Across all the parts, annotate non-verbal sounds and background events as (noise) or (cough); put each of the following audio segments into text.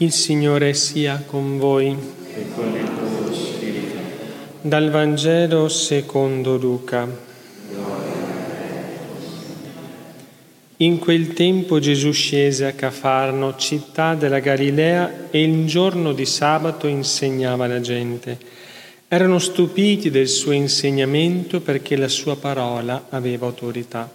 Il Signore sia con voi. E con il tuo spirito. Dal Vangelo secondo Luca. In quel tempo Gesù scese a Cafarno, città della Galilea, e il giorno di sabato insegnava la gente. Erano stupiti del suo insegnamento perché la sua parola aveva autorità.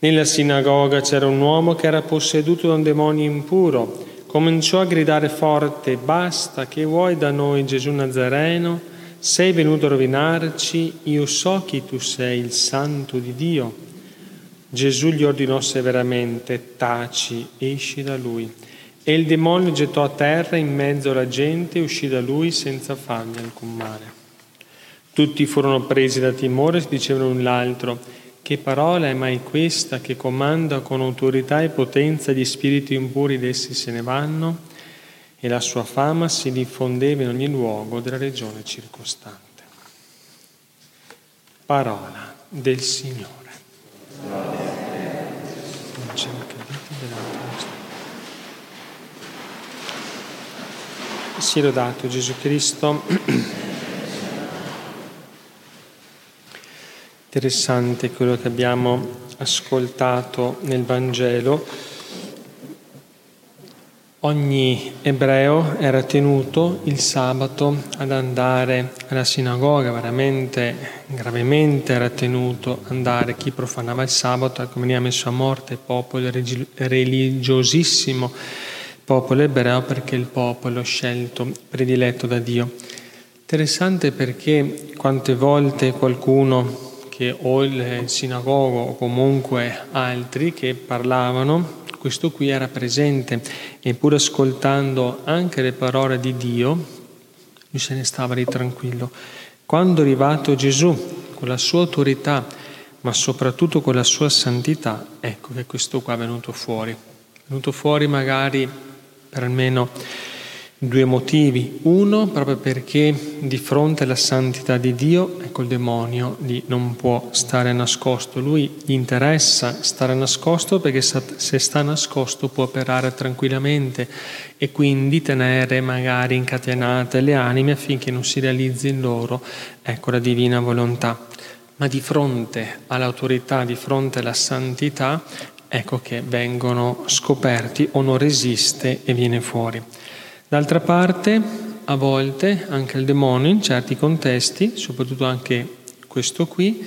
Nella sinagoga c'era un uomo che era posseduto da un demonio impuro cominciò a gridare forte, basta, che vuoi da noi Gesù Nazareno? Sei venuto a rovinarci? Io so chi tu sei, il santo di Dio. Gesù gli ordinò severamente, taci, esci da lui. E il demonio gettò a terra in mezzo alla gente e uscì da lui senza fargli alcun male. Tutti furono presi da timore e si dicevano l'un l'altro, che parola è mai questa che comanda con autorità e potenza gli spiriti impuri d'essi se ne vanno? E la sua fama si diffondeva in ogni luogo della regione circostante. Parola del Signore. Sia lodato Gesù Cristo. (clears throat) Interessante quello che abbiamo ascoltato nel Vangelo. Ogni ebreo era tenuto il sabato ad andare alla sinagoga, veramente gravemente era tenuto andare. Chi profanava il sabato, come veniva messo a morte, popolo religiosissimo, popolo ebreo perché il popolo scelto, prediletto da Dio. Interessante perché quante volte qualcuno che o il sinagogo o comunque altri che parlavano, questo qui era presente e pur ascoltando anche le parole di Dio, lui se ne stava lì tranquillo. Quando è arrivato Gesù con la sua autorità, ma soprattutto con la sua santità, ecco che questo qua è venuto fuori. È venuto fuori magari per almeno Due motivi. Uno, proprio perché di fronte alla santità di Dio, ecco il demonio lì non può stare nascosto. Lui gli interessa stare nascosto perché se sta nascosto può operare tranquillamente e quindi tenere magari incatenate le anime affinché non si realizzi in loro ecco, la divina volontà. Ma di fronte all'autorità, di fronte alla santità, ecco che vengono scoperti o non resiste e viene fuori. D'altra parte, a volte anche il demonio, in certi contesti, soprattutto anche questo qui,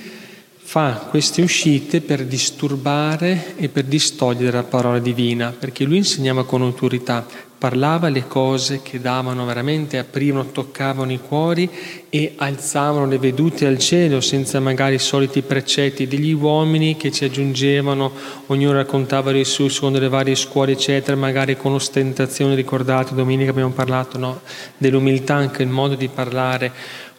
fa queste uscite per disturbare e per distogliere la parola divina, perché lui insegnava con autorità, parlava le cose che davano veramente, aprivano, toccavano i cuori e alzavano le vedute al cielo senza magari i soliti precetti degli uomini che ci aggiungevano, ognuno raccontava le sue secondo le varie scuole eccetera, magari con ostentazione, ricordate domenica abbiamo parlato no? dell'umiltà, anche il modo di parlare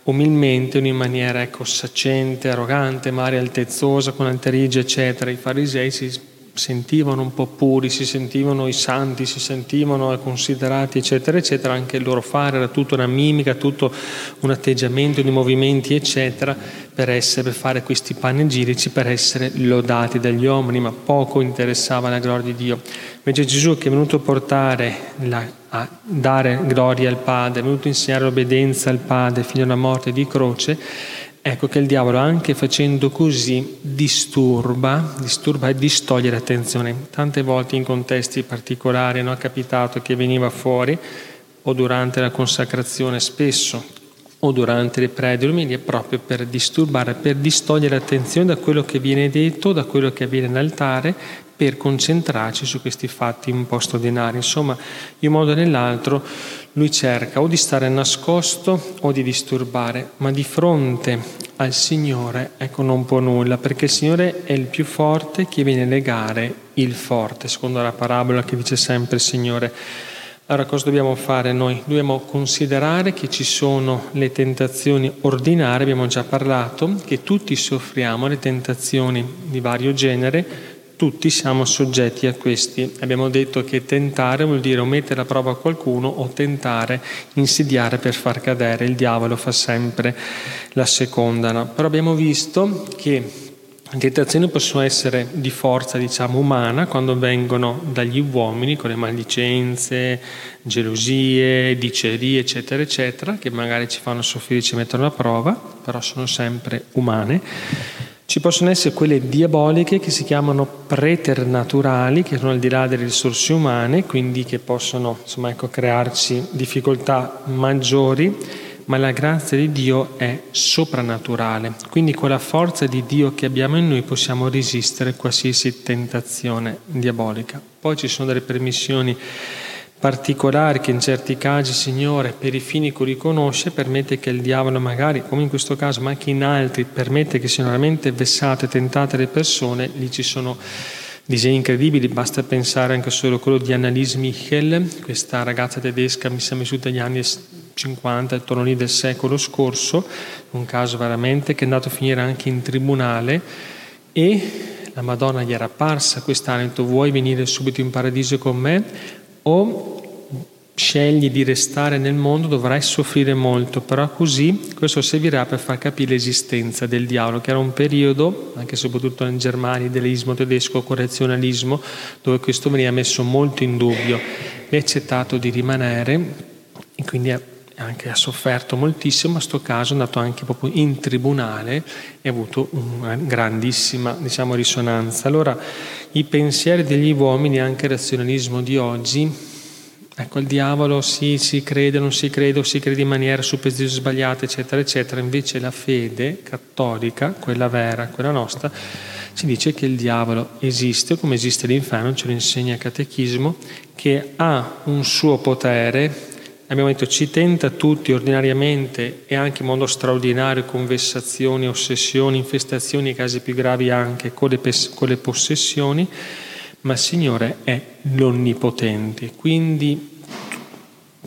umilmente, in maniera ecco, saccente, arrogante, magari altezzosa, con alterigia eccetera. I farisei si sentivano un po' puri, si sentivano i santi, si sentivano considerati, eccetera, eccetera, anche il loro fare era tutta una mimica, tutto un atteggiamento di movimenti, eccetera, per, essere, per fare questi panegirici, per essere lodati dagli uomini, ma poco interessava la gloria di Dio. Invece Gesù che è venuto a portare, la, a dare gloria al Padre, è venuto a insegnare l'obbedienza al Padre fino alla morte di croce, Ecco che il diavolo anche facendo così disturba, disturba e distoglie l'attenzione. Tante volte in contesti particolari non è capitato che veniva fuori o durante la consacrazione spesso o durante le prede umilie proprio per disturbare, per distogliere l'attenzione da quello che viene detto, da quello che avviene in altare, per concentrarci su questi fatti un po' straordinari. Insomma, in un modo o nell'altro lui cerca o di stare nascosto o di disturbare, ma di fronte al Signore ecco non può nulla, perché il Signore è il più forte che viene a legare il forte, secondo la parabola che dice sempre il Signore. Allora cosa dobbiamo fare noi? Dobbiamo considerare che ci sono le tentazioni ordinarie, abbiamo già parlato, che tutti soffriamo le tentazioni di vario genere, tutti siamo soggetti a questi. Abbiamo detto che tentare vuol dire o mettere a prova qualcuno o tentare, insidiare per far cadere. Il diavolo fa sempre la seconda. Però abbiamo visto che Le tentazioni possono essere di forza, diciamo, umana, quando vengono dagli uomini con le maldicenze, gelosie, dicerie, eccetera, eccetera, che magari ci fanno soffrire, ci mettono alla prova, però sono sempre umane. Ci possono essere quelle diaboliche che si chiamano preternaturali, che sono al di là delle risorse umane, quindi che possono insomma, ecco, crearci difficoltà maggiori, ma la grazia di Dio è soprannaturale. Quindi con la forza di Dio che abbiamo in noi possiamo resistere a qualsiasi tentazione diabolica. Poi ci sono delle permissioni particolari che in certi casi, Signore, per i fini che riconosce, permette che il diavolo magari, come in questo caso, ma anche in altri, permette che siano veramente vessate, tentate le persone, lì ci sono disegni incredibili, basta pensare anche solo a quello di Annalise Michel, questa ragazza tedesca mi sembra vissuta negli anni 50, attorno lì del secolo scorso, un caso veramente che è andato a finire anche in tribunale. E la Madonna gli era apparsa quest'anno, vuoi venire subito in paradiso con me? o scegli di restare nel mondo dovrai soffrire molto, però così questo servirà per far capire l'esistenza del diavolo, che era un periodo, anche soprattutto in Germania, idealismo tedesco, correzionalismo, dove questo veniva messo molto in dubbio. E ha accettato di rimanere e quindi anche ha sofferto moltissimo, ma in questo caso è andato anche proprio in tribunale e ha avuto una grandissima diciamo, risonanza. Allora i pensieri degli uomini, anche il razionalismo di oggi, ecco il diavolo sì, si crede, non si crede, o si crede in maniera superstiziosa sbagliata, eccetera, eccetera, invece la fede cattolica, quella vera, quella nostra, ci dice che il diavolo esiste, come esiste l'inferno, ce lo insegna il catechismo, che ha un suo potere. Abbiamo detto, ci tenta tutti ordinariamente e anche in modo straordinario con vessazioni, ossessioni, infestazioni, casi più gravi anche con le, con le possessioni, ma il Signore è l'Onnipotente, quindi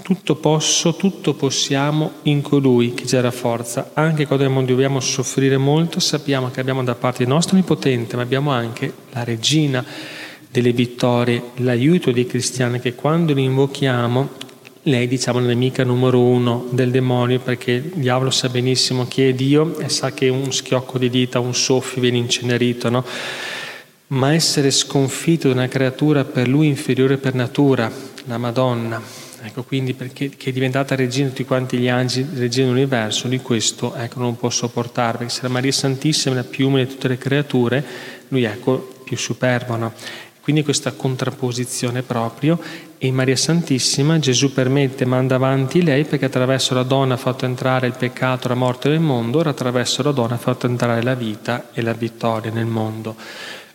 tutto posso, tutto possiamo in colui che ci dà forza. Anche quando dobbiamo soffrire molto, sappiamo che abbiamo da parte il nostro Onnipotente, ma abbiamo anche la Regina delle vittorie, l'aiuto dei cristiani che quando li invochiamo lei diciamo nemica numero uno del demonio perché il diavolo sa benissimo chi è Dio e sa che un schiocco di dita, un soffio viene incenerito, no? Ma essere sconfitto da una creatura per lui inferiore per natura, la Madonna, ecco quindi perché che è diventata regina di tutti quanti gli angeli, regina dell'universo, di questo ecco non può sopportare, perché se la Maria Santissima è la più umile di tutte le creature, lui ecco più superbo, no? Quindi questa contrapposizione proprio e Maria Santissima Gesù permette, manda avanti lei perché attraverso la donna ha fatto entrare il peccato, la morte nel mondo, ora attraverso la donna ha fatto entrare la vita e la vittoria nel mondo.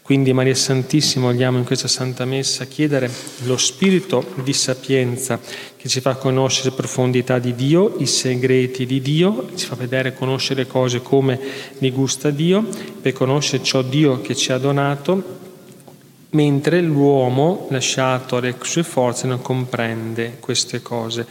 Quindi Maria Santissima vogliamo in questa Santa Messa chiedere lo spirito di sapienza che ci fa conoscere le profondità di Dio, i segreti di Dio, ci fa vedere e conoscere cose come gli gusta Dio, per conoscere ciò Dio che ci ha donato mentre l'uomo, lasciato alle sue forze, non comprende queste cose.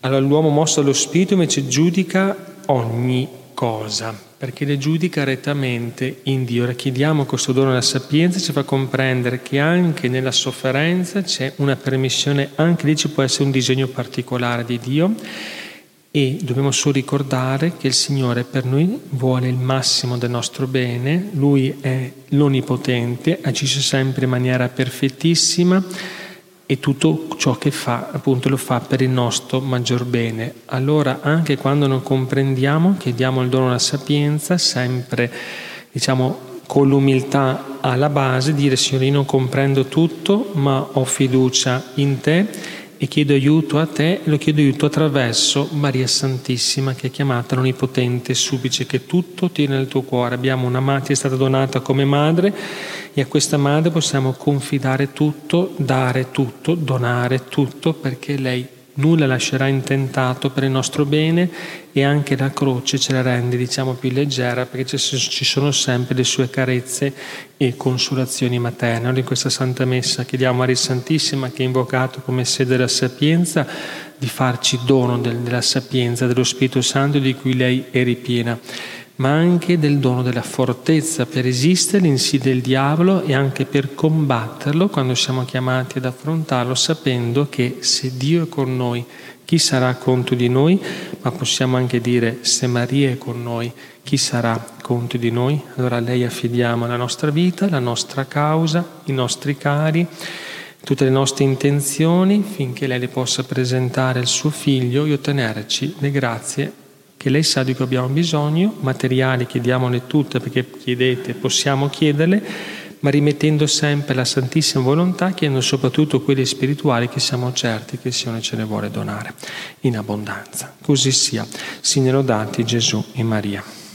Allora l'uomo mosso dallo Spirito invece giudica ogni cosa, perché le giudica rettamente in Dio. Chiediamo questo dono della sapienza, ci fa comprendere che anche nella sofferenza c'è una permissione, anche lì ci può essere un disegno particolare di Dio. E dobbiamo solo ricordare che il Signore per noi vuole il massimo del nostro bene, Lui è l'Onnipotente, agisce sempre in maniera perfettissima e tutto ciò che fa appunto lo fa per il nostro maggior bene. Allora anche quando non comprendiamo, chiediamo il dono della sapienza, sempre diciamo con l'umiltà alla base, dire Signore io non comprendo tutto ma ho fiducia in te e chiedo aiuto a te lo chiedo aiuto attraverso Maria Santissima che è chiamata l'Onnipotente Subice che tutto tiene nel tuo cuore. Abbiamo una madre che è stata donata come madre e a questa madre possiamo confidare tutto, dare tutto, donare tutto perché lei nulla lascerà intentato per il nostro bene e anche la croce ce la rende diciamo più leggera perché ci sono sempre le sue carezze e consolazioni materne. Allora in questa Santa Messa chiediamo a Maria Santissima che è invocato come sede della sapienza di farci dono della sapienza, dello Spirito Santo di cui lei è ripiena ma anche del dono della fortezza per resistere all'insidia del diavolo e anche per combatterlo quando siamo chiamati ad affrontarlo sapendo che se Dio è con noi, Chi sarà contro di noi? Ma possiamo anche dire, se Maria è con noi, chi sarà contro di noi? Allora a lei affidiamo la nostra vita, la nostra causa, i nostri cari, tutte le nostre intenzioni, finché lei le possa presentare al suo figlio e ottenerci le grazie che lei sa di cui abbiamo bisogno, materiali chiediamole tutte perché chiedete, possiamo chiederle, ma rimettendo sempre la Santissima Volontà, chiedendo soprattutto quelle spirituali che siamo certi che il Signore ce ne vuole donare in abbondanza. Così sia. Signore dati Gesù e Maria.